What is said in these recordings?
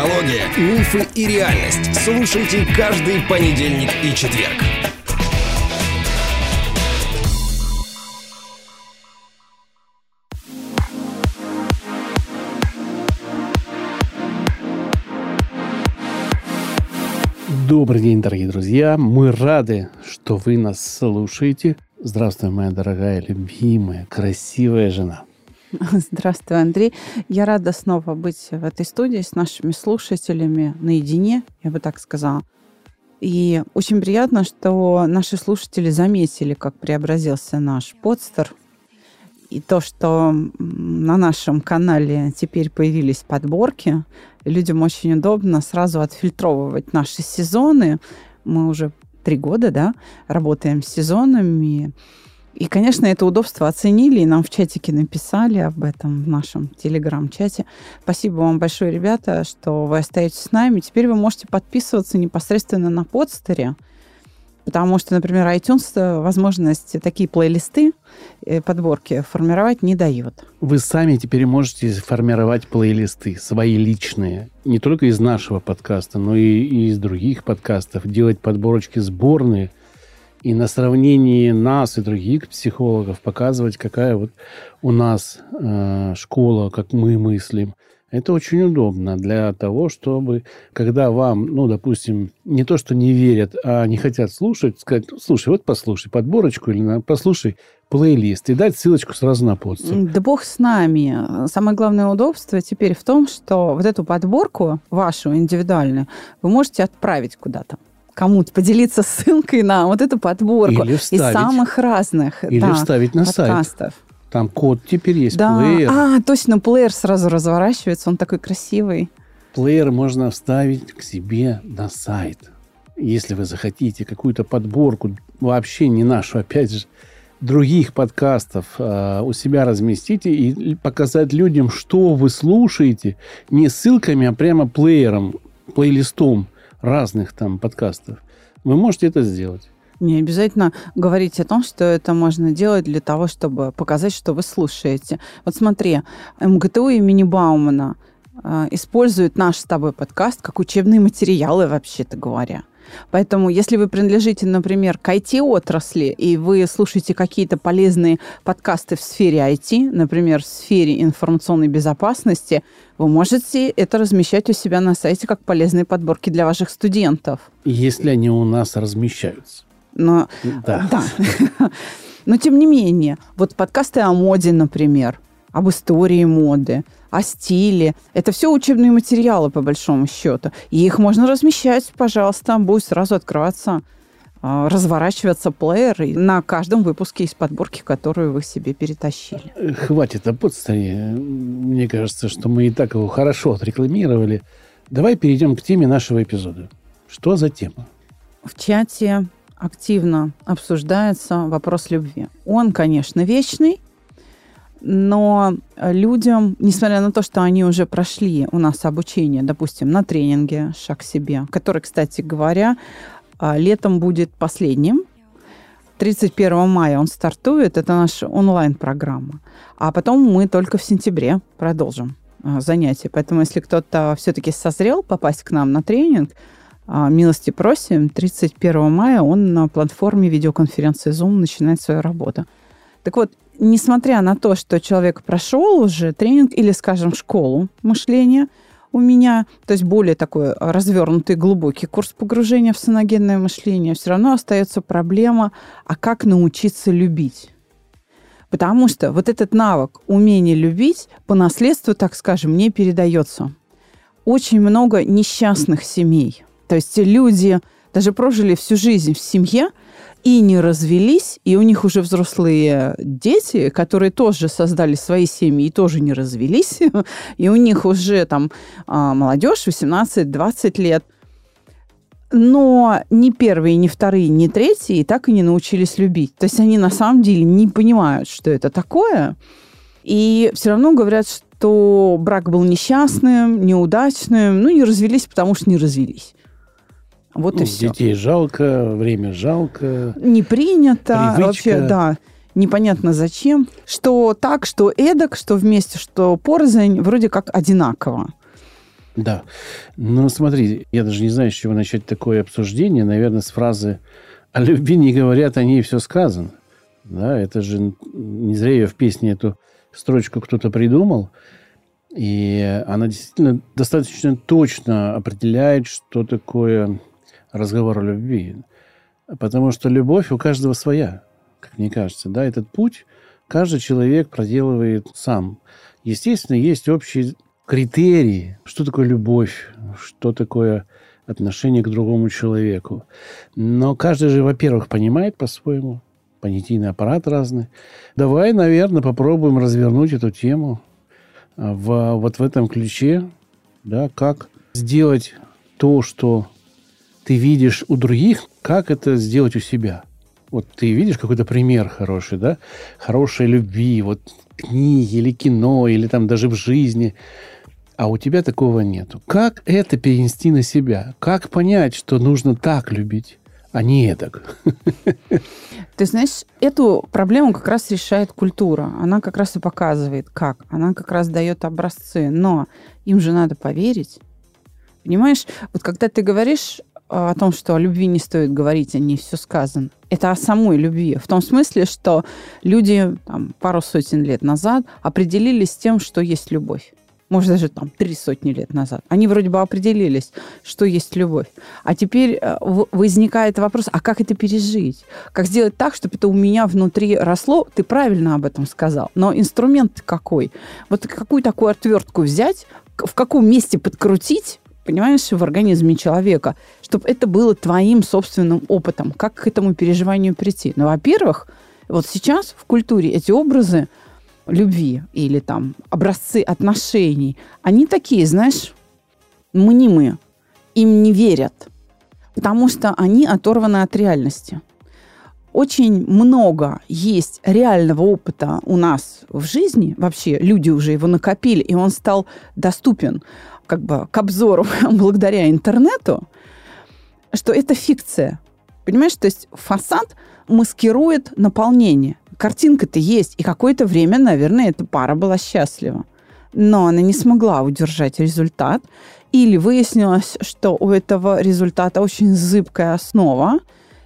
психология, мифы и реальность. Слушайте каждый понедельник и четверг. Добрый день, дорогие друзья. Мы рады, что вы нас слушаете. Здравствуй, моя дорогая, любимая, красивая жена. Здравствуй, Андрей. Я рада снова быть в этой студии с нашими слушателями наедине, я бы так сказала. И очень приятно, что наши слушатели заметили, как преобразился наш подстер. И то, что на нашем канале теперь появились подборки, людям очень удобно сразу отфильтровывать наши сезоны. Мы уже три года да, работаем с сезонами. И, конечно, это удобство оценили, и нам в чатике написали об этом в нашем телеграм-чате. Спасибо вам большое, ребята, что вы остаетесь с нами. Теперь вы можете подписываться непосредственно на подстере. Потому что, например, iTunes возможность такие плейлисты, э, подборки формировать не дает. Вы сами теперь можете формировать плейлисты, свои личные. Не только из нашего подкаста, но и из других подкастов. Делать подборочки сборные. И на сравнении нас и других психологов показывать, какая вот у нас э, школа, как мы мыслим – это очень удобно для того, чтобы, когда вам, ну, допустим, не то, что не верят, а не хотят слушать, сказать, слушай, вот послушай подборочку или послушай плейлист и дать ссылочку сразу на подстер. Да бог с нами. Самое главное удобство теперь в том, что вот эту подборку вашу индивидуальную вы можете отправить куда-то кому-то поделиться ссылкой на вот эту подборку Или вставить. из самых разных Или да, вставить на подкастов. сайт. Там код теперь есть, да. плеер. А, точно, плеер сразу разворачивается, он такой красивый. Плеер можно вставить к себе на сайт. Если вы захотите какую-то подборку, вообще не нашу, опять же, других подкастов э, у себя разместите и показать людям, что вы слушаете, не ссылками, а прямо плеером, плейлистом разных там подкастов. Вы можете это сделать. Не обязательно говорить о том, что это можно делать для того, чтобы показать, что вы слушаете. Вот смотри, МГТУ имени Баумана э, используют наш с тобой подкаст как учебные материалы, вообще-то говоря. Поэтому, если вы принадлежите, например, к IT-отрасли, и вы слушаете какие-то полезные подкасты в сфере IT, например, в сфере информационной безопасности, вы можете это размещать у себя на сайте как полезные подборки для ваших студентов. Если они у нас размещаются. Но, да. да. Но тем не менее, вот подкасты о моде, например, об истории моды, о стиле. Это все учебные материалы, по большому счету. И их можно размещать, пожалуйста, будет сразу открываться, а, разворачиваться плеер на каждом выпуске из подборки, которую вы себе перетащили. Хватит о подстане. Мне кажется, что мы и так его хорошо отрекламировали. Давай перейдем к теме нашего эпизода. Что за тема? В чате активно обсуждается вопрос любви. Он, конечно, вечный, но людям, несмотря на то, что они уже прошли у нас обучение, допустим, на тренинге «Шаг себе», который, кстати говоря, а, летом будет последним, 31 мая он стартует, это наша онлайн-программа. А потом мы только в сентябре продолжим а, занятия. Поэтому если кто-то все-таки созрел попасть к нам на тренинг, а, милости просим. 31 мая он на платформе видеоконференции Zoom начинает свою работу. Так вот, несмотря на то, что человек прошел уже тренинг или, скажем, школу мышления у меня, то есть более такой развернутый, глубокий курс погружения в саногенное мышление, все равно остается проблема, а как научиться любить? Потому что вот этот навык, умение любить, по наследству, так скажем, не передается. Очень много несчастных семей – то есть люди даже прожили всю жизнь в семье и не развелись, и у них уже взрослые дети, которые тоже создали свои семьи и тоже не развелись, и у них уже там а, молодежь 18-20 лет. Но ни первые, ни вторые, ни третьи так и не научились любить. То есть они на самом деле не понимают, что это такое, и все равно говорят, что брак был несчастным, неудачным, ну не развелись, потому что не развелись. Вот ну, и все. Детей жалко, время жалко. Не принято. Привычка. Вообще, да. Непонятно зачем. Что так, что эдак, что вместе, что порознь, вроде как одинаково. Да. Ну, смотри, я даже не знаю, с чего начать такое обсуждение. Наверное, с фразы «О любви не говорят, о ней все сказано». Да, это же не зря ее в песне эту строчку кто-то придумал. И она действительно достаточно точно определяет, что такое разговор о любви. Потому что любовь у каждого своя, как мне кажется. Да, этот путь каждый человек проделывает сам. Естественно, есть общие критерии, что такое любовь, что такое отношение к другому человеку. Но каждый же, во-первых, понимает по-своему, понятийный аппарат разный. Давай, наверное, попробуем развернуть эту тему а, в, вот в этом ключе, да, как сделать то, что ты видишь у других, как это сделать у себя. Вот ты видишь какой-то пример хороший, да, хорошей любви, вот книги или кино, или там даже в жизни, а у тебя такого нету. Как это перенести на себя? Как понять, что нужно так любить? а не так. Ты знаешь, эту проблему как раз решает культура. Она как раз и показывает, как. Она как раз дает образцы. Но им же надо поверить. Понимаешь, вот когда ты говоришь о том, что о любви не стоит говорить, о ней все сказано. Это о самой любви. В том смысле, что люди там, пару сотен лет назад определились с тем, что есть любовь может, даже там три сотни лет назад. Они вроде бы определились, что есть любовь. А теперь э, возникает вопрос, а как это пережить? Как сделать так, чтобы это у меня внутри росло? Ты правильно об этом сказал. Но инструмент какой? Вот какую такую отвертку взять, в каком месте подкрутить, понимаешь, в организме человека, чтобы это было твоим собственным опытом. Как к этому переживанию прийти? Ну, во-первых, вот сейчас в культуре эти образы любви или там образцы отношений, они такие, знаешь, мнимые. Им не верят, потому что они оторваны от реальности. Очень много есть реального опыта у нас в жизни. Вообще люди уже его накопили, и он стал доступен как бы к обзору благодаря интернету, что это фикция. Понимаешь, то есть фасад маскирует наполнение картинка-то есть, и какое-то время, наверное, эта пара была счастлива. Но она не смогла удержать результат, или выяснилось, что у этого результата очень зыбкая основа,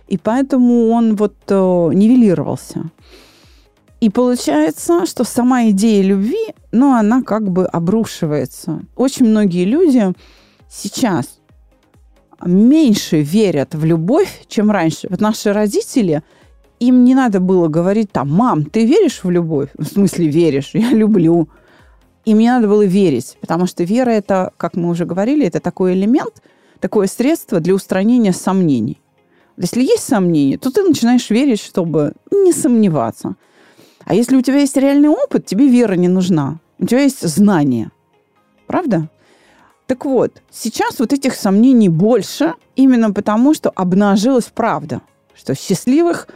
и поэтому он вот э, нивелировался. И получается, что сама идея любви, ну, она как бы обрушивается. Очень многие люди сейчас меньше верят в любовь, чем раньше. Вот наши родители – им не надо было говорить там, мам, ты веришь в любовь? В смысле веришь? Я люблю. Им не надо было верить, потому что вера это, как мы уже говорили, это такой элемент, такое средство для устранения сомнений. Если есть сомнения, то ты начинаешь верить, чтобы не сомневаться. А если у тебя есть реальный опыт, тебе вера не нужна. У тебя есть знание. Правда? Так вот, сейчас вот этих сомнений больше, именно потому, что обнажилась правда, что счастливых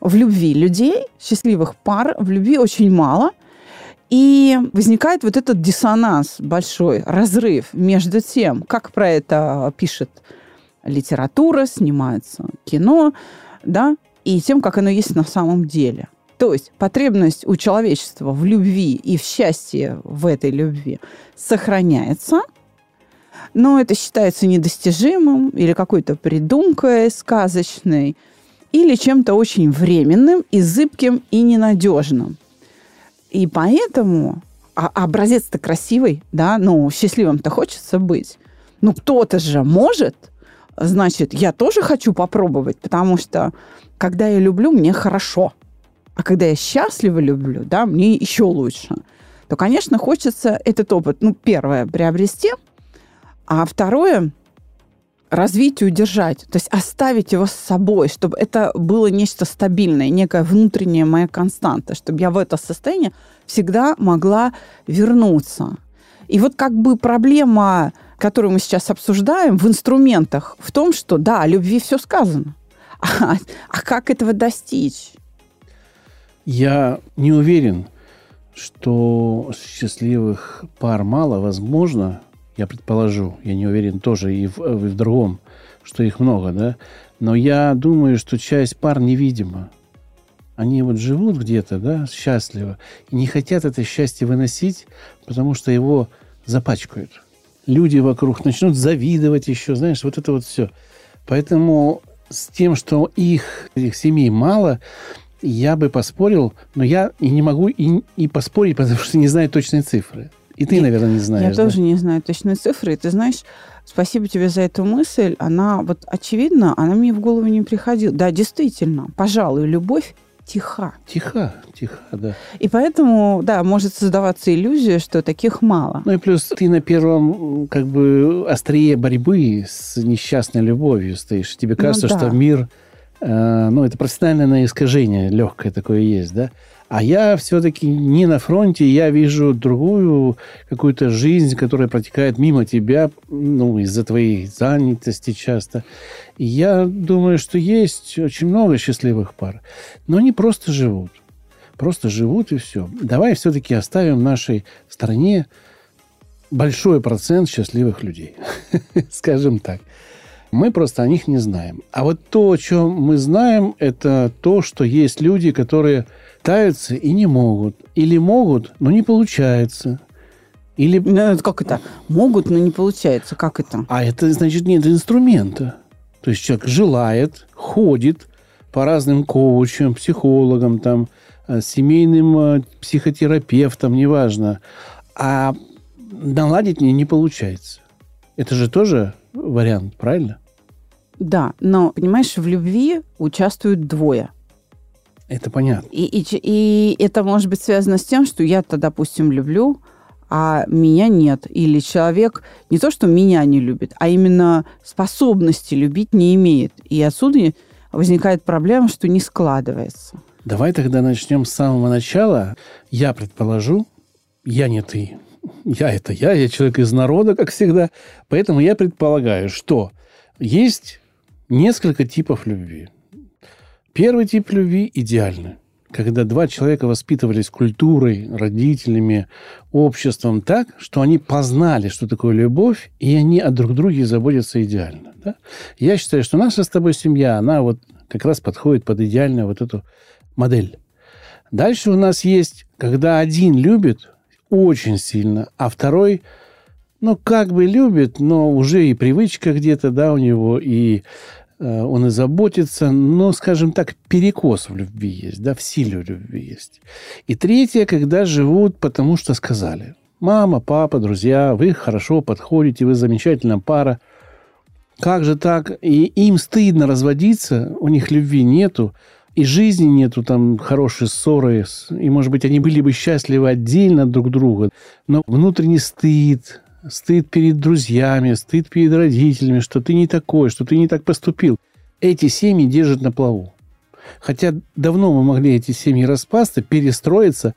в любви людей, счастливых пар в любви очень мало. И возникает вот этот диссонанс большой, разрыв между тем, как про это пишет литература, снимается кино, да, и тем, как оно есть на самом деле. То есть потребность у человечества в любви и в счастье в этой любви сохраняется, но это считается недостижимым или какой-то придумкой сказочной – или чем-то очень временным и зыбким и ненадежным. И поэтому а образец-то красивый, да, ну, счастливым-то хочется быть. Ну, кто-то же может, значит, я тоже хочу попробовать, потому что когда я люблю, мне хорошо. А когда я счастливо люблю, да, мне еще лучше. То, конечно, хочется этот опыт, ну, первое, приобрести, а второе, развить и удержать, то есть оставить его с собой, чтобы это было нечто стабильное, некая внутренняя моя константа, чтобы я в это состояние всегда могла вернуться. И вот как бы проблема, которую мы сейчас обсуждаем в инструментах, в том, что да, о любви все сказано. А, а как этого достичь? Я не уверен, что счастливых пар мало. Возможно, я предположу, я не уверен тоже и в, и в другом, что их много, да, но я думаю, что часть пар невидима. Они вот живут где-то, да, счастливо, и не хотят это счастье выносить, потому что его запачкают. люди вокруг начнут завидовать еще, знаешь, вот это вот все. Поэтому с тем, что их, их семей мало, я бы поспорил, но я и не могу и, и поспорить, потому что не знаю точные цифры. И ты, наверное, не знаешь. Я да? тоже не знаю точные цифры. И ты знаешь, спасибо тебе за эту мысль. Она вот очевидно, она мне в голову не приходила. Да, действительно, пожалуй, любовь тиха. Тихо, тихо, да. И поэтому, да, может создаваться иллюзия, что таких мало. Ну и плюс ты на первом как бы острие борьбы с несчастной любовью стоишь. Тебе Ну кажется, да. что мир, э, ну это профессиональное искажение легкое такое есть, да. А я все-таки не на фронте, я вижу другую какую-то жизнь, которая протекает мимо тебя, ну, из-за твоей занятости часто. И я думаю, что есть очень много счастливых пар, но они просто живут. Просто живут и все. Давай все-таки оставим нашей стране большой процент счастливых людей. Скажем так. Мы просто о них не знаем. А вот то, о чем мы знаем, это то, что есть люди, которые пытаются и не могут. Или могут, но не получается. Или... Ну, как это? Могут, но не получается. Как это? А это, значит, нет инструмента. То есть человек желает, ходит по разным коучам, психологам, там, э, семейным э, психотерапевтам, неважно. А наладить не, не получается. Это же тоже вариант, правильно? Да, но, понимаешь, в любви участвуют двое. Это понятно. И, и, и это может быть связано с тем, что я-то, допустим, люблю, а меня нет. Или человек не то, что меня не любит, а именно способности любить не имеет. И отсюда возникает проблема, что не складывается. Давай тогда начнем с самого начала. Я предположу, я не ты. Я это я, я человек из народа, как всегда. Поэтому я предполагаю, что есть несколько типов любви. Первый тип любви идеальный. Когда два человека воспитывались культурой, родителями, обществом так, что они познали, что такое любовь, и они о друг друге заботятся идеально. да? Я считаю, что наша с тобой семья, она вот как раз подходит под идеальную вот эту модель. Дальше у нас есть, когда один любит очень сильно, а второй, ну, как бы любит, но уже и привычка где-то, да, у него, и он и заботится, но, скажем так, перекос в любви есть, да, в силе любви есть. И третье, когда живут, потому что сказали. Мама, папа, друзья, вы хорошо подходите, вы замечательная пара. Как же так? И им стыдно разводиться, у них любви нету, и жизни нету, там хорошие ссоры, и, может быть, они были бы счастливы отдельно друг друга, но внутренний стыд, стыд перед друзьями, стыд перед родителями, что ты не такой, что ты не так поступил. Эти семьи держат на плаву. Хотя давно мы могли эти семьи распасться, перестроиться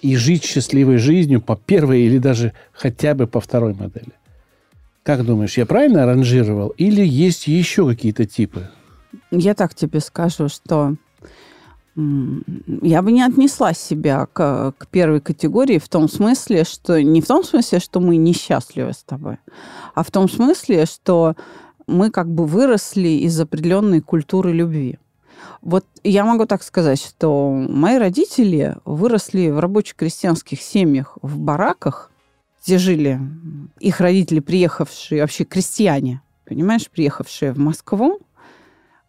и жить счастливой жизнью по первой или даже хотя бы по второй модели. Как думаешь, я правильно ранжировал? Или есть еще какие-то типы? Я так тебе скажу, что я бы не отнесла себя к, к первой категории в том смысле, что не в том смысле, что мы несчастливы с тобой, а в том смысле, что мы как бы выросли из определенной культуры любви. Вот я могу так сказать, что мои родители выросли в рабоче-крестьянских семьях в бараках, где жили их родители, приехавшие, вообще крестьяне, понимаешь, приехавшие в Москву,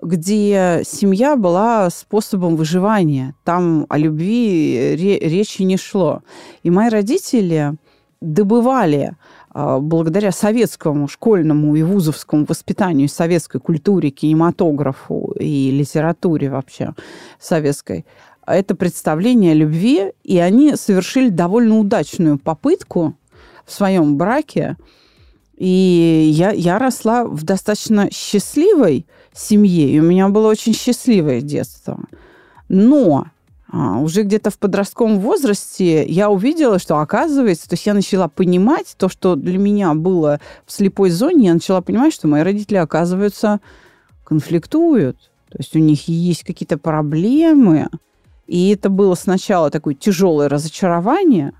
где семья была способом выживания. Там о любви ре- речи не шло. И мои родители добывали а, благодаря советскому школьному и вузовскому воспитанию, советской культуре, кинематографу и литературе вообще советской, это представление о любви, и они совершили довольно удачную попытку в своем браке. И я, я росла в достаточно счастливой семье, и у меня было очень счастливое детство. Но а, уже где-то в подростковом возрасте я увидела, что оказывается, то есть я начала понимать то, что для меня было в слепой зоне, я начала понимать, что мои родители, оказывается, конфликтуют. То есть у них есть какие-то проблемы. И это было сначала такое тяжелое разочарование,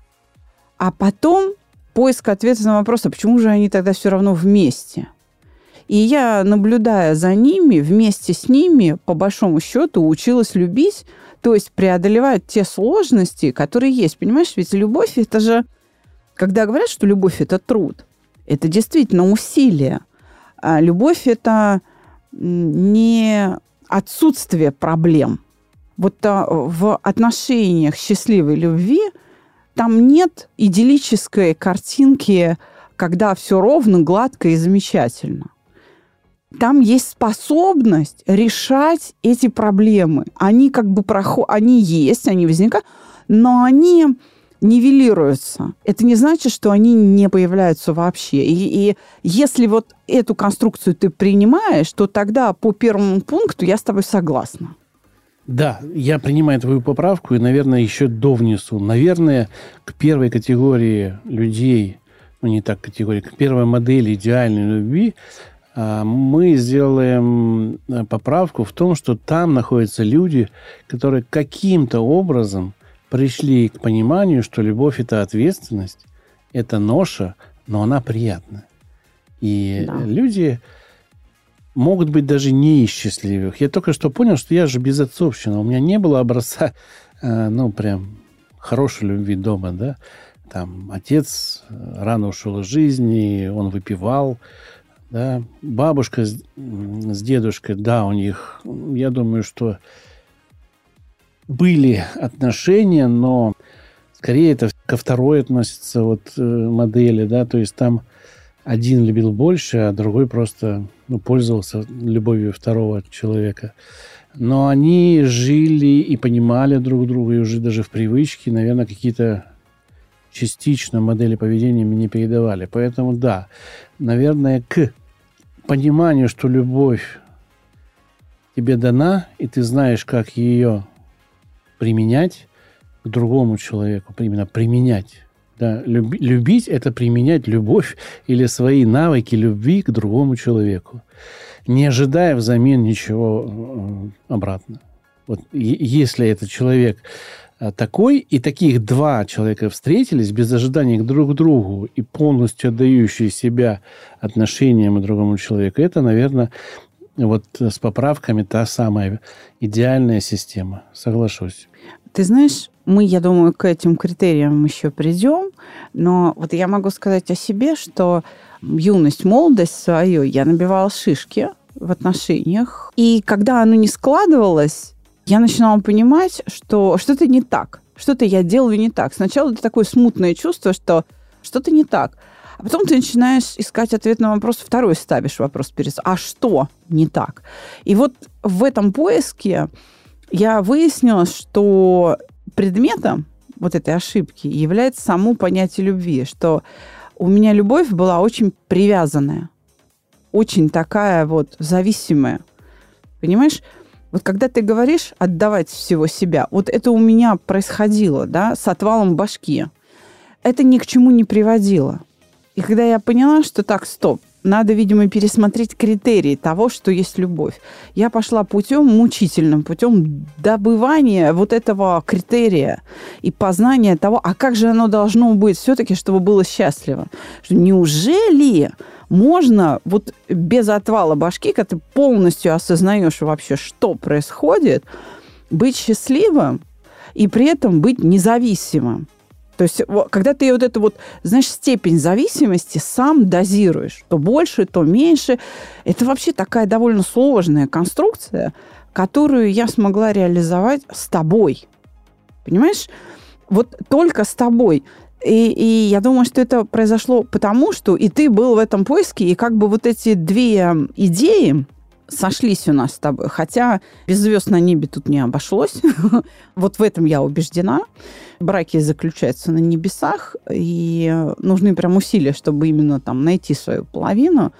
а потом поиск ответа на вопрос, а почему же они тогда все равно вместе? И я, наблюдая за ними, вместе с ними, по большому счету, училась любить, то есть преодолевать те сложности, которые есть. Понимаешь, ведь любовь – это же... Когда говорят, что любовь – это труд, Это действительно усилие. А любовь – это не отсутствие проблем. Вот а, в отношениях счастливой любви там нет идиллической картинки, когда все ровно, гладко и замечательно. Там есть способность решать эти проблемы. Они как бы проходят, они есть, они возникают, но они нивелируются. Это не значит, что они не появляются вообще. И, и если вот эту конструкцию ты принимаешь, то тогда по первому пункту я с тобой согласна. Да, я принимаю твою поправку и, наверное, еще довнесу. Наверное, к первой категории людей, ну не так категории, к первой модели идеальной любви а, мы сделаем э, поправку в том, что там находятся люди, которые каким-то образом пришли к пониманию, что любовь – это ответственность, это ноша, но она приятна. И да. люди могут быть даже не из счастливых. Я только что понял, что я же безотцовщина. У меня не было образца, э, ну, прям хорошей любви дома, да. Там отец рано ушел из жизни, он выпивал, да. Бабушка с, с дедушкой, да, у них, я думаю, что были отношения, но скорее это ко второй относится вот э, модели, да, то есть там один любил больше, а другой просто ну, пользовался любовью второго человека. Но они жили и понимали друг друга, и уже даже в привычке, наверное, какие-то частично модели поведения мне передавали. Поэтому да, наверное, к пониманию, что любовь тебе дана, и ты знаешь, как ее применять к другому человеку, именно применять. Да, люби, любить – это применять любовь или свои навыки любви к другому человеку, не ожидая взамен ничего э, обратно. Вот если этот человек э, такой, и таких два человека встретились без ожидания друг к другу и полностью отдающие себя отношениям к другому человеку, это, наверное, вот с поправками та самая идеальная система. Соглашусь. Ты знаешь, мы, я думаю, к этим критериям еще придем, но вот я могу сказать о себе, что юность, молодость свою я набивала шишки в отношениях. И когда оно не складывалось, я начинала понимать, что что-то не так, что-то я делаю не так. Сначала это такое смутное чувство, что что-то не так. А потом ты начинаешь искать ответ на вопрос, второй ставишь вопрос перед а что не так? И вот в этом поиске я выяснила, что предметом вот этой ошибки является само понятие любви, что у меня любовь была очень привязанная, очень такая вот зависимая. Понимаешь? Вот когда ты говоришь отдавать всего себя, вот это у меня происходило, да, с отвалом башки. Это ни к чему не приводило. И когда я поняла, что так, стоп, надо, видимо, пересмотреть критерии того, что есть любовь. Я пошла путем мучительным, путем добывания вот этого критерия и познания того, а как же оно должно быть все-таки, чтобы было счастливо. Что неужели можно вот без отвала башки, когда ты полностью осознаешь вообще, что происходит, быть счастливым и при этом быть независимым? То есть, когда ты вот эту вот, знаешь, степень зависимости сам дозируешь, то больше, то меньше, это вообще такая довольно сложная конструкция, которую я смогла реализовать с тобой. Понимаешь? Вот только с тобой. И, и я думаю, что это произошло потому, что и ты был в этом поиске, и как бы вот эти две идеи, сошлись у нас с тобой. Хотя без звезд на небе тут не обошлось. вот в этом я убеждена. Браки заключаются на небесах, и нужны прям усилия, чтобы именно там найти свою половину.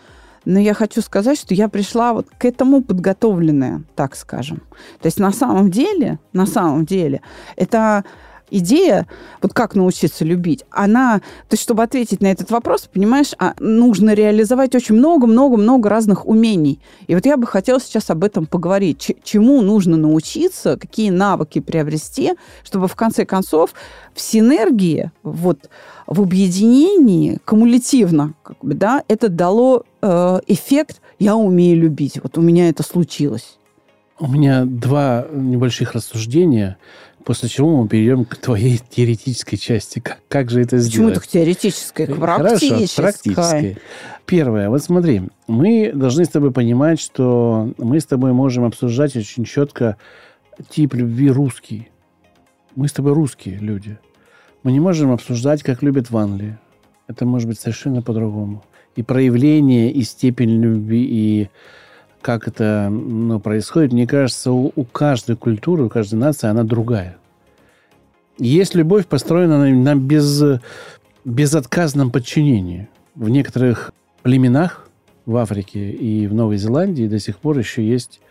Но я хочу сказать, что я пришла вот к этому подготовленная, так скажем. То есть на самом деле, на самом деле, это идея, вот как научиться любить, она, то есть чтобы ответить на этот вопрос, понимаешь, а нужно реализовать очень много-много-много разных умений. И вот я бы хотела сейчас об этом поговорить. Чему нужно научиться, какие навыки приобрести, чтобы в конце концов в синергии, вот в объединении, кумулятивно, как бы, да, это дало э, эффект «я умею любить». Вот у меня это случилось. У меня два небольших рассуждения, после чего мы перейдем к твоей теоретической части. Как, как же это Почему сделать? так теоретической? К Хорошо, практической. практической. Первое. Вот смотри, мы должны с тобой понимать, что мы с тобой можем обсуждать очень четко тип любви русский. Мы с тобой русские люди. Мы не можем обсуждать, как любят в Англии. Это может быть совершенно по-другому. И проявление, и степень любви, и как это ну, происходит, мне кажется, у, у каждой культуры, у каждой нации она другая. Есть любовь, построена на, на без, безотказном подчинении. В некоторых племенах в Африке и в Новой Зеландии до сих пор еще есть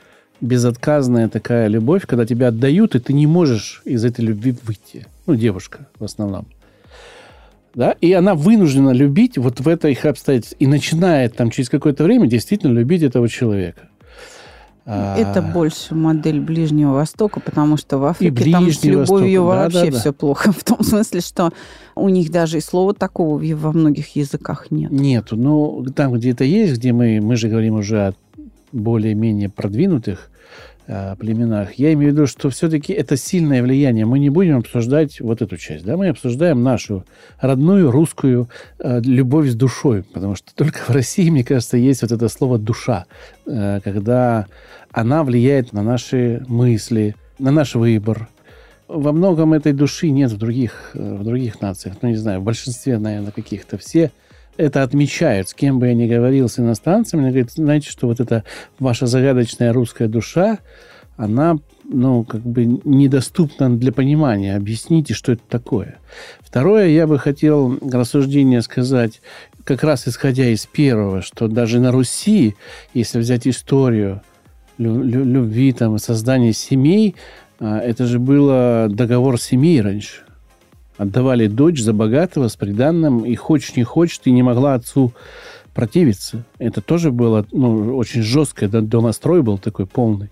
безотказная такая любовь, когда тебя отдают, и ты не можешь из этой любви выйти. Ну, девушка в основном. Да? И она вынуждена любить вот в этих обстоятельствах. И начинает там через какое-то время действительно любить этого человека. Это А, больше модель Ближнего Востока, потому что в Африке там с любовью Восток, вообще да, да. все плохо. В том смысле, что у них даже и слова такого во многих языках нет. Нету. Ну, там, где это есть, где мы, мы же говорим уже о более-менее продвинутых племенах, я имею в виду, что все-таки это сильное влияние. Мы не будем обсуждать вот эту часть. Да? Мы обсуждаем нашу родную русскую а, любовь с душой. Потому что только в России, мне кажется, есть вот это слово «душа», а, когда она влияет на наши мысли, на наш выбор. Во многом этой души нет в других, э, в других нациях. Ну, не знаю, в большинстве, наверное, каких-то. Все это отмечают, с кем бы я ни говорил с иностранцами, они говорят, знаете, что вот эта ваша загадочная русская душа, она, ну, как бы недоступна для понимания. Объясните, что это такое. Второе, я бы хотел рассуждение сказать, как раз исходя из первого, что даже на Руси, если взять историю лю- лю- любви, там, создания семей, а, это же было договор семей раньше отдавали дочь за богатого с приданным, и хочешь не хочешь, ты не могла отцу противиться. Это тоже было ну, очень жесткое, да, домострой был такой полный.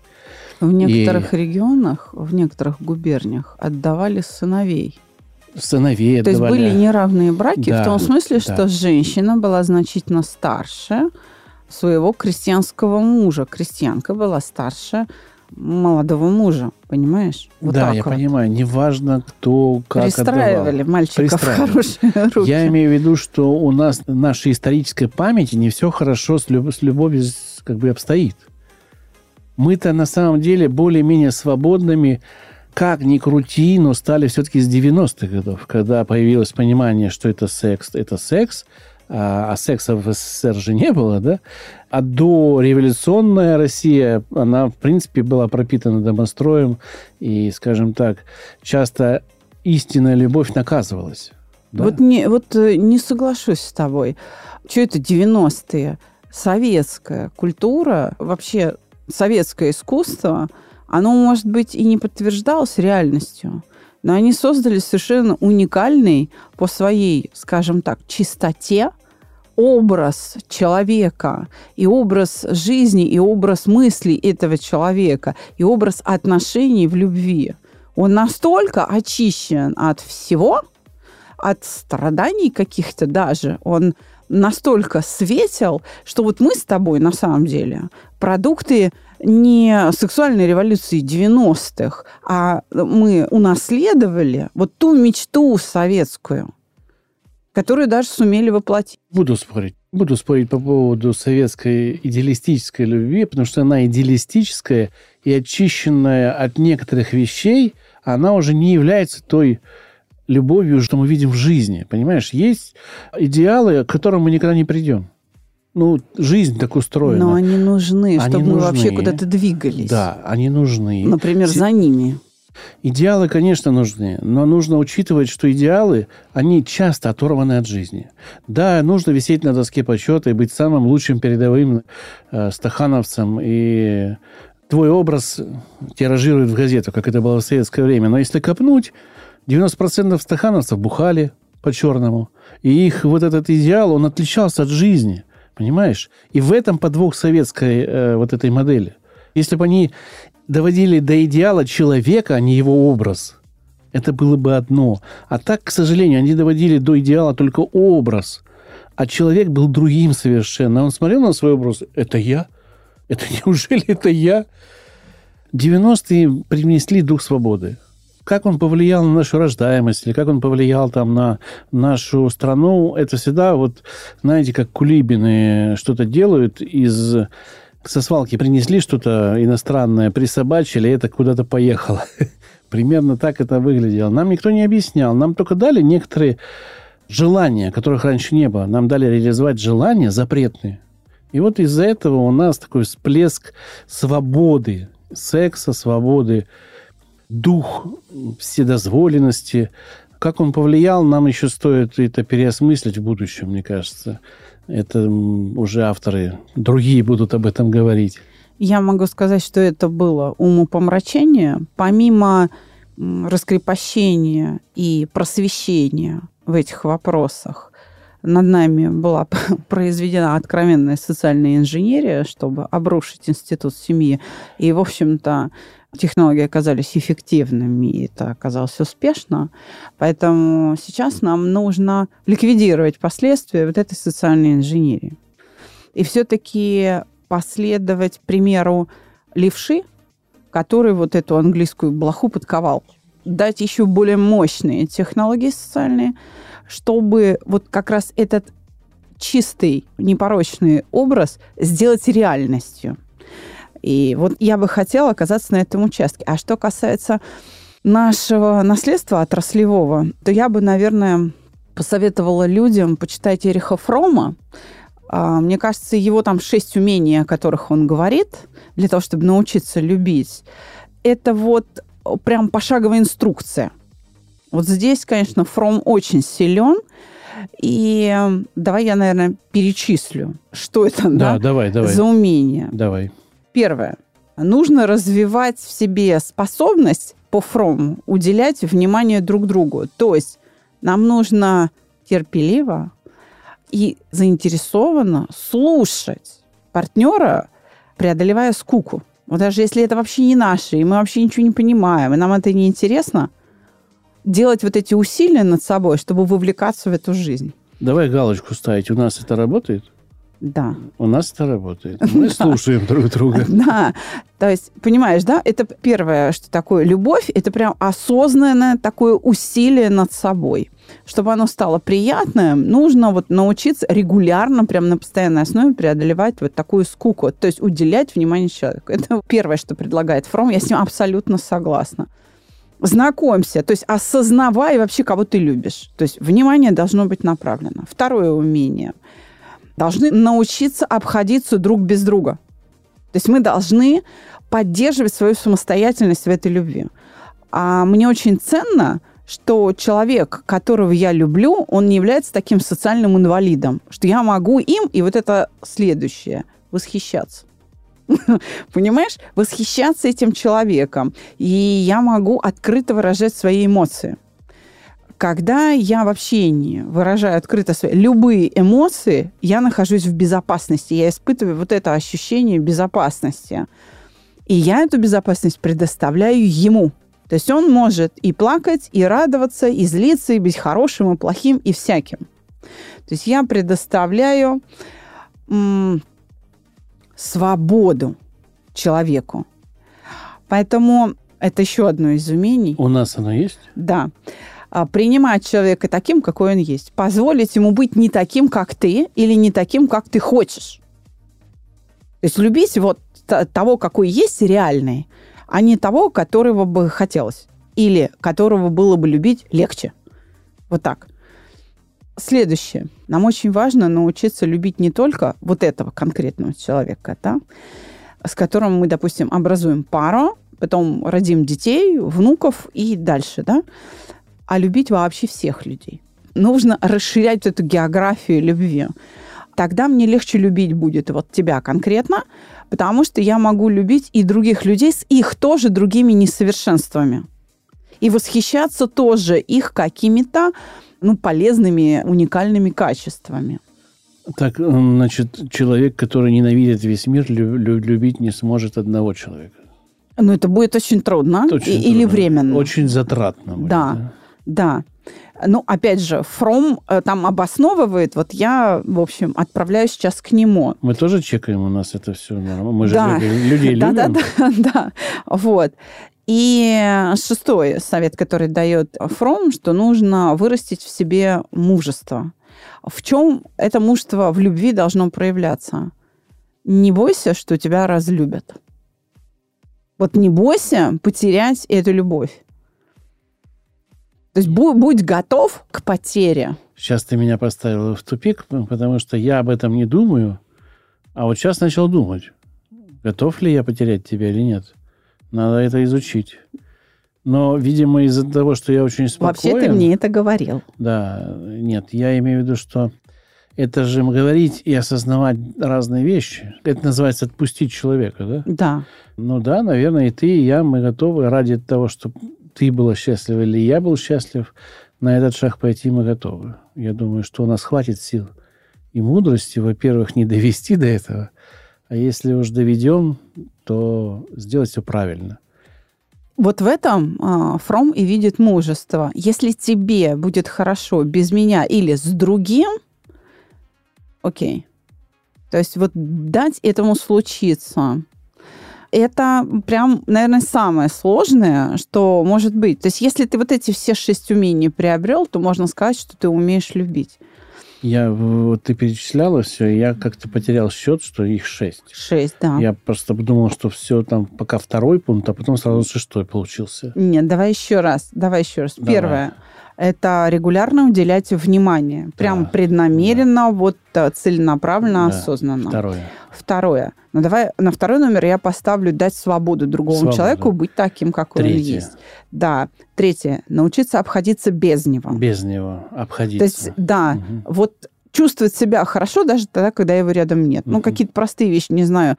В некоторых регионах, в некоторых губерниях отдавали сыновей. Сыновей То есть отдавали. были неравные браки Да, в том смысле, да. что женщина была значительно старше своего крестьянского мужа. Крестьянка была старше молодого мужа, понимаешь? Вот да, я вот. понимаю. Неважно, кто как Пристраивали отдавал. мальчиков в Пристраивали. хорошие руки. Я имею в виду, что у нас в нашей исторической памяти не все хорошо с, люб- с любовью как бы обстоит. Мы-то на самом деле более-менее свободными, как ни крути, но стали все-таки с 90-х годов, когда появилось понимание, что это секс, это секс, а секса в СССР же не было, да? А дореволюционная Россия, она, в принципе, была пропитана домостроем, и, скажем так, часто истинная любовь наказывалась. да? Вот, не, вот э, не соглашусь с тобой. Что это 90-е? Советская культура, вообще советское искусство, оно, может быть, и не подтверждалось реальностью, но они создали совершенно уникальный по своей, скажем так, чистоте образ человека, и образ жизни, и образ мыслей этого человека, и образ отношений в любви. Он настолько очищен от всего, от страданий каких-то даже, он настолько светел, что вот мы с тобой на самом деле продукты не сексуальной революции 90-х, а мы унаследовали вот ту мечту советскую, которую даже сумели воплотить. Буду спорить. Буду спорить по поводу советской идеалистической любви, потому что она идеалистическая и очищенная от некоторых вещей, она уже не является той любовью, что мы видим в жизни. Понимаешь, есть идеалы, к которым мы никогда не придем. Ну, жизнь так устроена. Но они нужны, Они чтобы мы вообще нужны. куда-то двигались. Да, они нужны. Например, Се- за ними. Идеалы, конечно, нужны, но нужно учитывать, что идеалы, они часто оторваны от жизни. Да, нужно висеть на доске почета и быть самым лучшим передовым э, стахановцем, и твой образ тиражирует в газету, как это было в советское время. Но если копнуть, 90% стахановцев бухали по-черному, и их вот этот идеал, он отличался от жизни, понимаешь? И в этом подвох советской э, вот этой модели. Если бы они доводили до идеала человека, а не его образ, это было бы одно. А так, к сожалению, они доводили до идеала только образ. А человек был другим совершенно. Он смотрел на свой образ. Это я? Это неужели это я? 90-е принесли дух свободы. Как он повлиял на нашу рождаемость, или как он повлиял там на нашу страну, это всегда вот, знаете, как кулибины что-то делают из со свалки принесли что-то иностранное, присобачили, это куда-то поехало. Примерно так это выглядело. Нам никто не объяснял. Нам только дали некоторые желания, которых раньше не было. Нам дали реализовать желания запретные. И вот из-за этого у нас такой всплеск свободы, секса, свободы, дух вседозволенности. Как он повлиял, нам еще стоит это переосмыслить в будущем, мне кажется. Это уже авторы другие будут об этом говорить. Я могу сказать, что это было умопомрачение. Помимо раскрепощения и просвещения в этих вопросах, над нами была произведена откровенная социальная инженерия, чтобы обрушить институт семьи. И, в общем-то, технологии оказались эффективными, и это оказалось успешно. Поэтому сейчас нам нужно ликвидировать последствия вот этой социальной инженерии. И все-таки последовать примеру левши, который вот эту английскую блоху подковал. Дать еще более мощные технологии социальные, чтобы вот как раз этот чистый, непорочный образ сделать реальностью. И вот я бы хотела оказаться на этом участке. А что касается нашего наследства отраслевого, то я бы, наверное, посоветовала людям почитать Эриха Фрома. А, мне кажется, его там шесть умений, о которых он говорит, для того, чтобы научиться любить. Это вот прям пошаговая инструкция. Вот здесь, конечно, Фром очень силен. И давай я, наверное, перечислю, что это да, да, давай, давай. за умение. Давай. Первое. Нужно развивать в себе способность по фрому уделять внимание друг другу. То есть нам нужно терпеливо и заинтересованно слушать партнера, преодолевая скуку. Вот даже если это вообще не наше, и мы вообще ничего не понимаем, и нам это не интересно, делать вот эти усилия над собой, чтобы вовлекаться в эту жизнь. Давай галочку ставить. У нас это работает? Да. У нас это работает. Мы слушаем друг друга. Да. То есть, понимаешь, да, это первое, что такое любовь, это прям осознанное такое усилие над собой. Чтобы оно стало приятным, нужно вот научиться регулярно, прям на постоянной основе преодолевать вот такую скуку, то есть уделять внимание человеку. Это первое, что предлагает Фром, я с ним абсолютно согласна. Знакомься, то есть осознавай вообще, кого ты любишь. То есть внимание должно быть направлено. Второе умение – должны научиться обходиться друг без друга. То есть мы должны поддерживать свою самостоятельность в этой любви. А мне очень ценно, что человек, которого я люблю, он не является таким социальным инвалидом, что я могу им, и вот это следующее, восхищаться. Понимаешь? Восхищаться этим человеком. И я могу открыто выражать свои эмоции когда я в общении выражаю открыто свои любые эмоции, я нахожусь в безопасности, я испытываю вот это ощущение безопасности. И я эту безопасность предоставляю ему. То есть он может и плакать, и радоваться, и злиться, и быть хорошим, и плохим, и всяким. То есть я предоставляю м- свободу человеку. Поэтому это еще одно из умений. У нас оно есть? Да. А, принимать человека таким, какой он есть. Позволить ему быть не таким, как ты, или не таким, как ты хочешь. То есть любить вот того, какой есть реальный, а не того, которого бы хотелось. Или которого было бы любить легче. Вот так. Следующее. Нам очень важно научиться любить не только вот этого конкретного человека, да, с которым мы, допустим, образуем пару, потом родим детей, внуков и дальше, да, а любить вообще всех людей. Нужно расширять эту географию любви. Тогда мне легче любить будет вот тебя конкретно, потому что я могу любить и других людей с их тоже другими несовершенствами. И восхищаться тоже их какими-то ну, полезными, уникальными качествами. Так, значит, человек, который ненавидит весь мир, любить не сможет одного человека. Ну, это будет очень трудно. Очень и, трудно. Или временно. Очень затратно. Будет, да. да. Да. Ну, опять же, Фром э, там обосновывает, вот я, в общем, отправляюсь сейчас к нему. Мы тоже чекаем у нас это все. Мы же Да. людей Да, любим. да, да, да. Вот. И шестой совет, который дает Фром, что нужно вырастить в себе мужество. В чем это мужество в любви должно проявляться? Не бойся, что тебя разлюбят. Вот не бойся потерять эту любовь. То есть бу- будь готов к потере. Сейчас ты меня поставила в тупик, потому что я об этом не думаю, а вот сейчас начал думать, готов ли я потерять тебя или нет. Надо это изучить. Но, видимо, из-за того, что я очень спокоен... Вообще ты мне это говорил. Да, нет, я имею в виду, что это же говорить и осознавать разные вещи. Это называется отпустить человека, да? Да. Ну да, наверное, и ты, и я, мы готовы ради того, чтобы ты была счастлива или я был счастлив, на этот шаг пойти мы готовы. Я думаю, что у нас хватит сил и мудрости, во-первых, не довести до этого, а если уж доведем, то сделать все правильно. Вот в этом а, Фром и видит мужество. Если тебе будет хорошо без меня или с другим, окей. То есть вот дать этому случиться. Это прям, наверное, самое сложное, что может быть. То есть если ты вот эти все шесть умений приобрел, то можно сказать, что ты умеешь любить. Я, вот ты перечисляла все, и я как-то потерял счет, что их шесть. Шесть, да. Я просто подумал, что все там пока второй пункт, а потом сразу шестой получился. Нет, давай еще раз. Давай еще раз. Давай. Первое. Это регулярно уделять внимание. Прям Да, преднамеренно, вот э, целенаправленно, Да. осознанно. Второе. Второе. Ну, давай на второй номер я поставлю дать свободу другому Свободу. человеку быть таким, какой он Третье. есть. Да. Третье. Научиться обходиться без него. Без него То обходиться. есть, да, Мгм. вот чувствовать себя хорошо даже тогда, когда его рядом нет. Ну, Мгм. какие-то простые вещи, не знаю,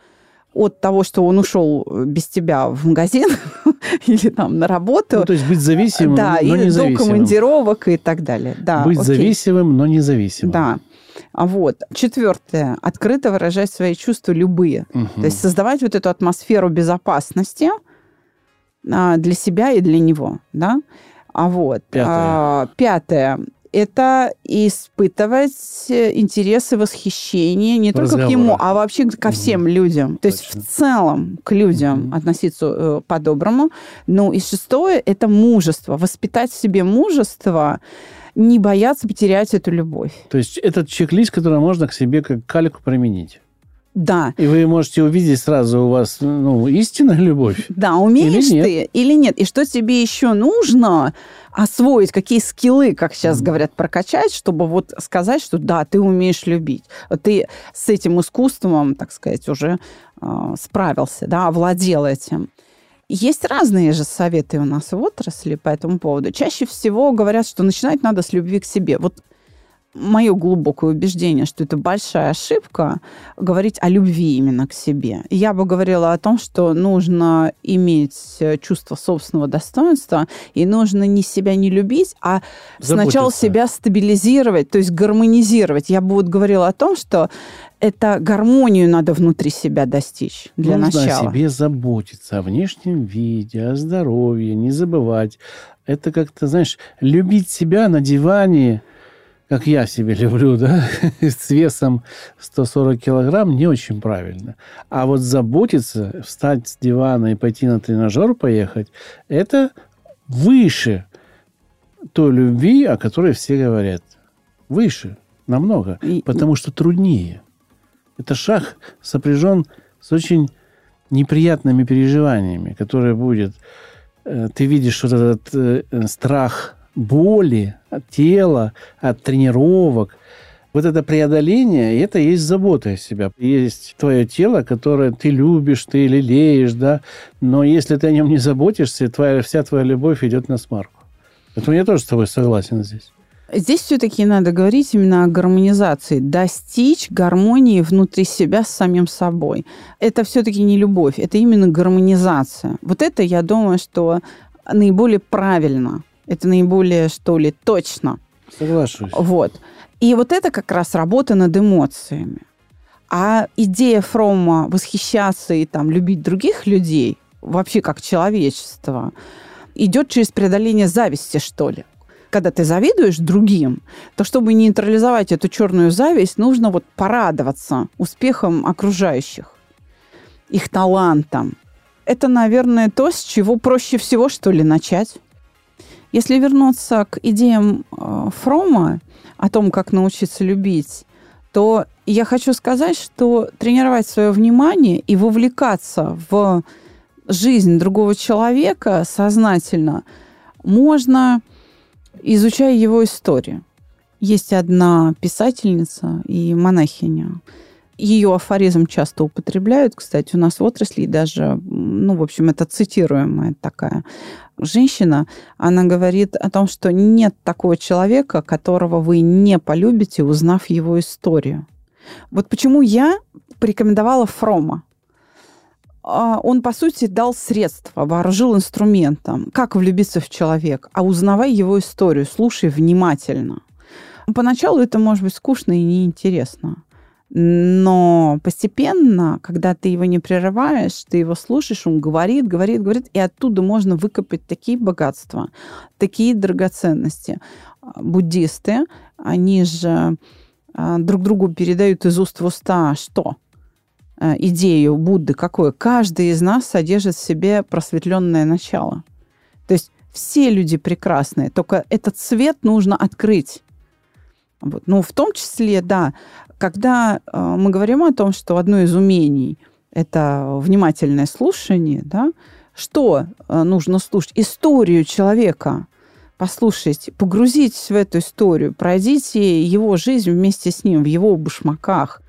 от того, что он ушел без тебя в магазин или там на работу. Ну, то есть быть зависимым, да, но и до независимым. командировок и так далее. Да, быть окей. зависимым, но независимым. Да. А вот. Четвертое. Открыто выражать свои чувства любые. Мгм. То есть создавать вот эту атмосферу безопасности а, для себя и для него. Да? А вот. Пятое. А, пятое. Это испытывать э, интерес и восхищение не В только к ему, разговорах. а вообще ко всем людям. То есть Точно. в целом к людям Мгм. относиться э, по-доброму. Ну и шестое – это мужество. Воспитать в себе мужество, не бояться потерять эту любовь. То есть этот чек-лист, который можно к себе как кальку применить. Да, И вы можете увидеть сразу у вас ну, истинная любовь. Да, умеешь Или ты или нет? И что тебе еще нужно освоить, какие скиллы, как сейчас говорят, прокачать, чтобы вот сказать, что да, ты умеешь любить. Ты с этим искусством, так сказать, уже э, справился, да, овладел этим. Есть разные же советы у нас в отрасли по этому поводу. Чаще всего говорят, что начинать надо с любви к себе. Вот мое глубокое убеждение, что это большая ошибка говорить о любви именно к себе. Я бы говорила о том, что нужно иметь э, чувство собственного достоинства, и нужно не себя не любить, а сначала Заботиться. себя стабилизировать, то есть гармонизировать. Я бы вот говорила о том, что это гармонию надо внутри себя достичь для Нужно начала. о себе заботиться, о внешнем виде, о здоровье, не забывать. Это как-то, знаешь, любить себя на диване, как я себе люблю, да, с весом 140 килограмм, не очень правильно. А вот заботиться, встать с дивана и пойти на тренажер поехать, это выше той любви, о которой все говорят. Выше, намного, И- потому что труднее. Это шаг сопряжен с очень неприятными переживаниями, которые будет. э, Ты видишь вот этот э, страх боли от тела, от тренировок. Вот это преодоление, и это есть забота о себе. Есть твое тело, которое ты любишь, ты лелеешь, да, но если ты о нем не заботишься, твоя, вся твоя любовь идет на смарку. Поэтому я тоже с тобой согласен здесь. Здесь все-таки надо говорить именно о гармонизации, достичь гармонии внутри себя с самим собой. Это все-таки не любовь, это именно гармонизация. Вот это, я думаю, что наиболее правильно, это наиболее, что ли, точно. Соглашусь. Вот. И вот это как раз работа над эмоциями. А идея Фрома восхищаться и там любить других людей, вообще как человечество, идет через преодоление зависти, что ли. когда ты завидуешь другим, то чтобы нейтрализовать эту черную зависть, нужно вот порадоваться успехам окружающих, их талантам. Это, наверное, то, с чего проще всего, что ли, начать. Если вернуться к идеям э, Фрома о том, как научиться любить, то я хочу сказать, что тренировать свое внимание и вовлекаться в жизнь другого человека сознательно можно, изучая его историю. Есть одна писательница и монахиня. Ее афоризм часто употребляют, кстати, у нас в отрасли даже, ну, в общем, это цитируемая такая женщина, она говорит о том, что нет такого человека, которого вы не полюбите, узнав его историю. Вот почему я порекомендовала Фрома. А, он, по сути, дал средства, вооружил инструментом. Как влюбиться в человека? А узнавай его историю, слушай внимательно. Поначалу это может быть скучно и неинтересно. Но постепенно, когда ты его не прерываешь, ты его слушаешь, он говорит, говорит, говорит, и оттуда можно выкопать такие богатства, такие драгоценности. Буддисты, они же а, друг другу передают из уст в уста что? А, идею Будды какое? Каждый из нас содержит в себе просветленное начало. То есть все люди прекрасные, только этот цвет нужно открыть. Вот. Ну, в том числе, да, когда э, мы говорим о том, что одно из умений – это внимательное слушание, да, что э, нужно слушать? Историю человека послушайте, погрузитесь в эту историю, пройдите его жизнь вместе с ним, в его башмаках.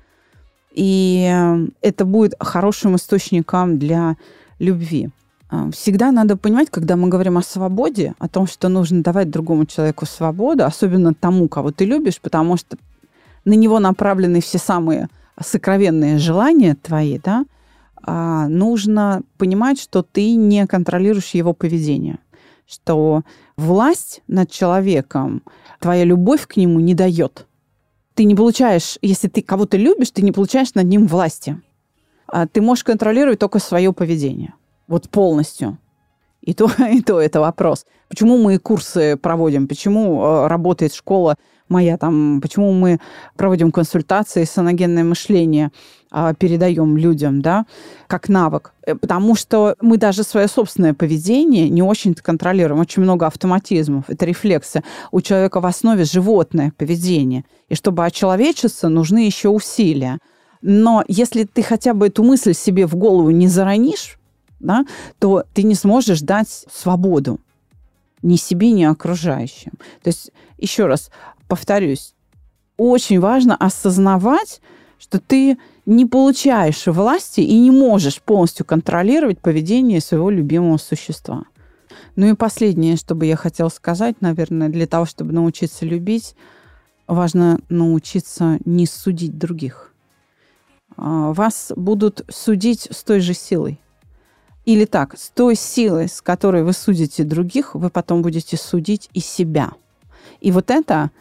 И э, это будет хорошим источником для любви. Э, всегда надо понимать, когда мы говорим о свободе, о том, что нужно давать другому человеку свободу, особенно тому, кого ты любишь, потому что на него направлены все самые сокровенные желания твои, да, а, нужно понимать, что ты не контролируешь его поведение, что власть над человеком, твоя любовь к нему не дает. Ты не получаешь, если ты кого-то любишь, ты не получаешь над ним власти. А ты можешь контролировать только свое поведение. Вот полностью. И то, и то это вопрос. Почему мы курсы проводим? Почему э, работает школа моя там, почему мы проводим консультации, саногенное мышление а, передаем людям, да, как навык. Э, потому что мы даже свое собственное поведение не очень контролируем. Очень много автоматизмов. Это рефлексы. У человека в основе животное поведение. И чтобы очеловечиться, нужны еще усилия. Но если ты хотя бы эту мысль себе в голову не заронишь, да, то ты не сможешь дать свободу ни себе, ни окружающим. То есть, еще раз, повторюсь, очень важно осознавать, что ты не получаешь власти и не можешь полностью контролировать поведение своего любимого существа. Ну и последнее, что бы я хотела сказать, наверное, для того, чтобы научиться любить, важно научиться не судить других. А, вас будут судить с той же силой. Или так, с той силой, с которой вы судите других, вы потом будете судить и себя. И вот это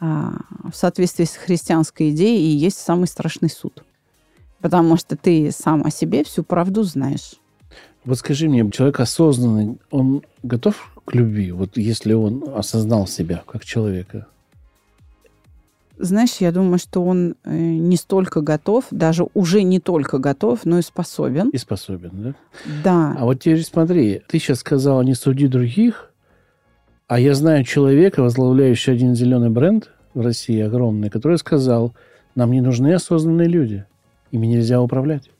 а, в соответствии с христианской идеей и есть самый страшный суд. Потому что ты сам о себе всю правду знаешь. Вот скажи мне, человек осознанный, он готов к любви? Вот если он осознал себя как человека? Знаешь, я думаю, что он э, не столько готов, даже уже не только готов, но и способен. И способен, да? Да. А вот теперь смотри, ты сейчас сказала, не суди других, а я знаю человека, возглавляющего один зеленый бренд в России огромный, который сказал, нам не нужны осознанные люди. Ими нельзя управлять.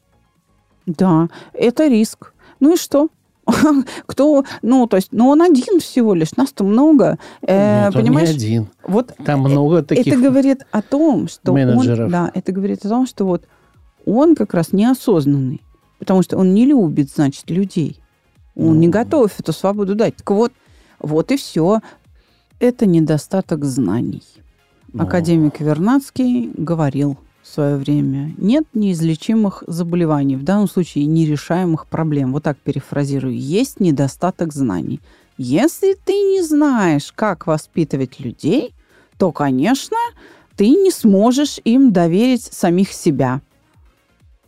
Да, это риск. Ну и что? Кто, ну, то есть, ну, он один всего лишь, нас-то много. Э, ну, понимаешь? не один. Вот Там много э, таких Это говорит о том, что менеджеров. он... Да, это говорит о том, что вот он как раз неосознанный. Потому что он не любит, значит, людей. Он ну, не готов эту свободу дать. Так вот, вот и все. Это недостаток знаний. Но... Академик Вернадский говорил свое время, нет неизлечимых заболеваний, в данном случае нерешаемых проблем. Вот так перефразирую. Есть недостаток знаний. Если ты не знаешь, как воспитывать людей, то, конечно, ты не сможешь им доверить самих себя.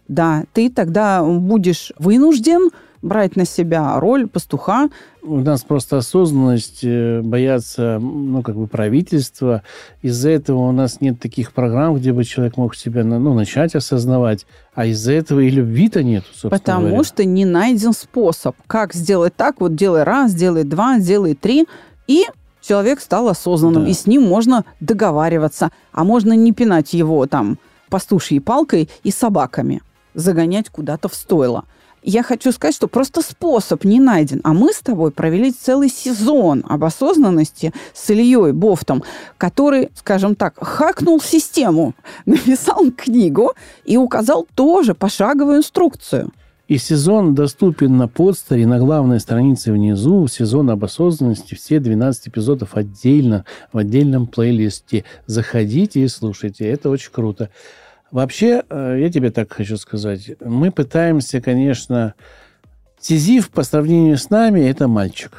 Да, ты тогда будешь вынужден брать на себя роль пастуха. У нас просто осознанность, э, боятся, ну, как бы правительства. Из-за этого у нас нет таких программ, где бы человек мог себя, ну, начать осознавать. А из-за этого и любви-то нет, Потому говоря. что не найден способ, как сделать так, вот делай раз, делай два, делай три, и человек стал осознанным, Да. и с ним можно договариваться. А можно не пинать его там пастушьей палкой и собаками, загонять куда-то в стойло. Я хочу сказать, что просто способ не найден. А мы с тобой провели целый сезон об осознанности с Ильей Бофтом, который, скажем так, хакнул систему, написал книгу и указал тоже пошаговую инструкцию. И сезон доступен на подстере, на главной странице внизу. Сезон об осознанности. Все 12 эпизодов отдельно, в отдельном плейлисте. Заходите и слушайте. Это очень круто. Вообще, э, я тебе так хочу сказать. Мы пытаемся, конечно... Сизиф по сравнению с нами – это мальчик.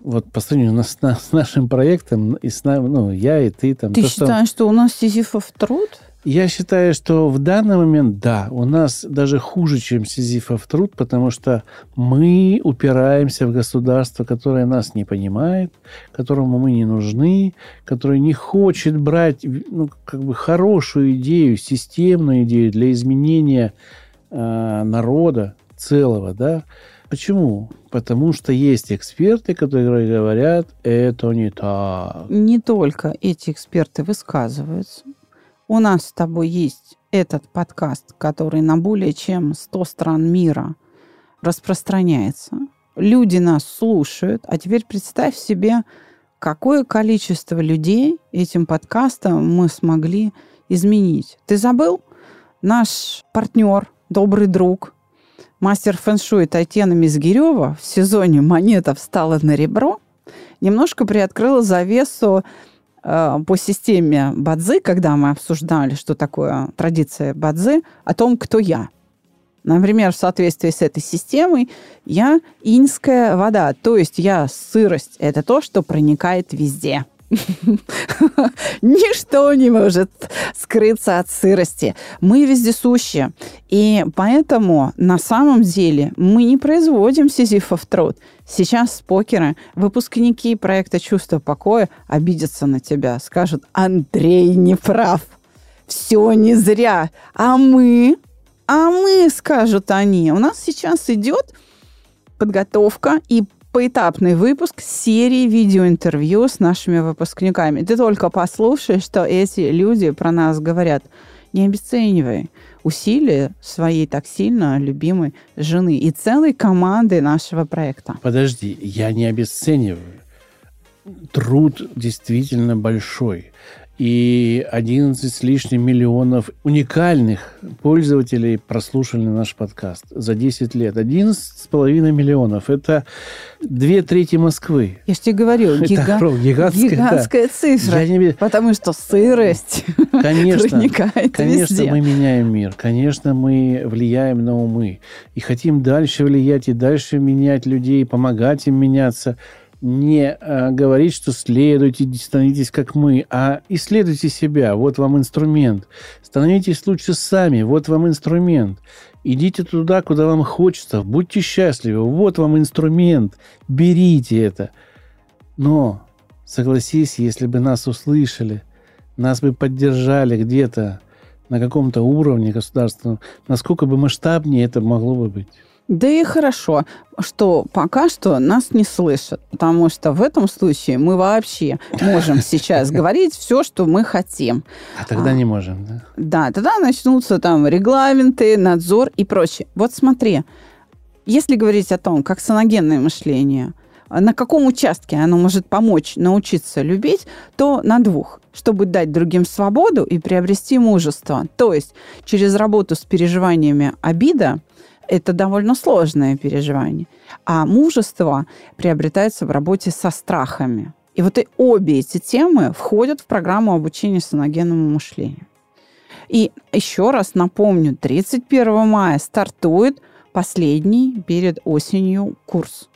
Вот по сравнению с, с нашим проектом, и с нами, ну, я и ты. Там, Ты то, что- считаешь, что у нас сизифов труд? Я считаю, что в данный момент, да, у нас даже хуже, чем Сизифов труд, потому что мы упираемся в государство, которое нас не понимает, которому мы не нужны, которое не хочет брать ну, как бы хорошую идею, системную идею для изменения э, народа целого, да. Почему? Потому что есть эксперты, которые говорят, это не так. Не только эти эксперты высказываются. У нас с тобой есть этот подкаст, который на более чем 100 стран мира распространяется. Люди нас слушают. А теперь представь себе, какое количество людей этим подкастом мы смогли изменить. Ты забыл? Наш партнер, добрый друг, мастер фэншуй Татьяна Мизгирева в сезоне «Монета встала на ребро» немножко приоткрыла завесу по системе Бадзи, когда мы обсуждали, что такое традиция Бадзи, о том, кто я. Например, в соответствии с этой системой я иньская вода, то есть я сырость. Это то, что проникает везде. Ничто не может скрыться от сырости. Мы вездесущие. И поэтому на самом деле мы не производим сизифов труд. Сейчас спокеры, выпускники проекта «Чувство покоя» обидятся на тебя, скажут «Андрей не прав, все не зря, а мы...» А мы, скажут они, у нас сейчас идет подготовка и поэтапный выпуск серии видеоинтервью с нашими выпускниками. Ты только послушай, что эти люди про нас говорят. Не обесценивай усилия своей так сильно любимой жены и целой команды нашего проекта. Подожди, я не обесцениваю. Труд действительно большой. И 11 с лишним миллионов уникальных пользователей прослушали наш подкаст за 10 лет. 11 с половиной миллионов. Это две трети Москвы. Я же тебе говорю, Это гига- огром- гигантская, да. гигантская цифра. Я не... Потому что сырость Конечно, проникает Конечно, везде. мы меняем мир. Конечно, мы влияем на умы. И хотим дальше влиять и дальше менять людей, помогать им меняться. Не э, говорить, что следуйте, становитесь как мы, а исследуйте себя. Вот вам инструмент. Становитесь лучше сами. Вот вам инструмент. Идите туда, куда вам хочется. Будьте счастливы. Вот вам инструмент. Берите это. Но согласись, если бы нас услышали, нас бы поддержали где-то на каком-то уровне государственном, насколько бы масштабнее это могло бы быть. Да и хорошо, что пока что нас не слышат, потому что в этом случае мы вообще можем сейчас говорить все, что мы хотим. А тогда А. не можем, да? Да, тогда начнутся там регламенты, надзор и прочее. Вот смотри, если говорить о том, как саногенное мышление, на каком участке оно может помочь научиться любить, то на двух, чтобы дать другим свободу и приобрести мужество. То есть через работу с переживаниями обида это довольно сложное переживание. А мужество приобретается в работе со страхами. И вот и обе эти темы входят в программу обучения саногенному мышлению. И еще раз напомню, 31 мая стартует последний перед осенью курс.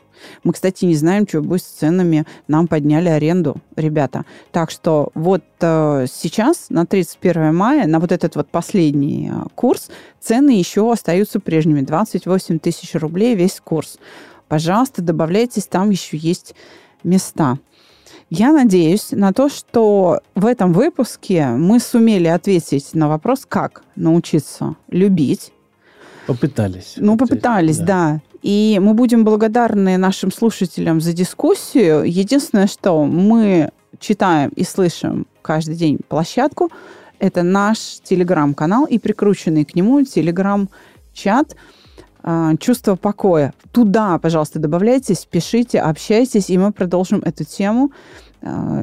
Мы, кстати, не знаем, что будет с ценами. Нам подняли аренду, ребята. Так что вот э, сейчас, на 31 мая, на вот этот вот последний э, курс, цены еще остаются прежними. 28 тысяч рублей весь курс. Пожалуйста, добавляйтесь, там еще есть места. Я надеюсь на то, что в этом выпуске мы сумели ответить на вопрос, как научиться любить. Попытались. Ну, попытались, да. да. И мы будем благодарны нашим слушателям за дискуссию. Единственное, что мы читаем и слышим каждый день площадку, это наш телеграм-канал и прикрученный к нему телеграм-чат – а, чувство покоя. Туда, пожалуйста, добавляйтесь, пишите, общайтесь, и мы продолжим эту тему,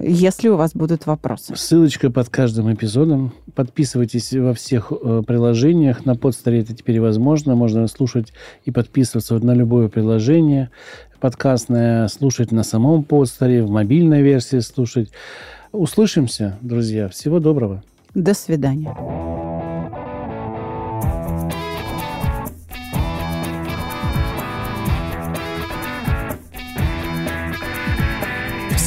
если у вас будут вопросы. Ссылочка под каждым эпизодом. Подписывайтесь во всех э, приложениях. На подстере это теперь возможно. Можно слушать и подписываться на любое приложение подкастное, слушать на самом подстере, в мобильной версии слушать. Услышимся, друзья. Всего доброго. До свидания.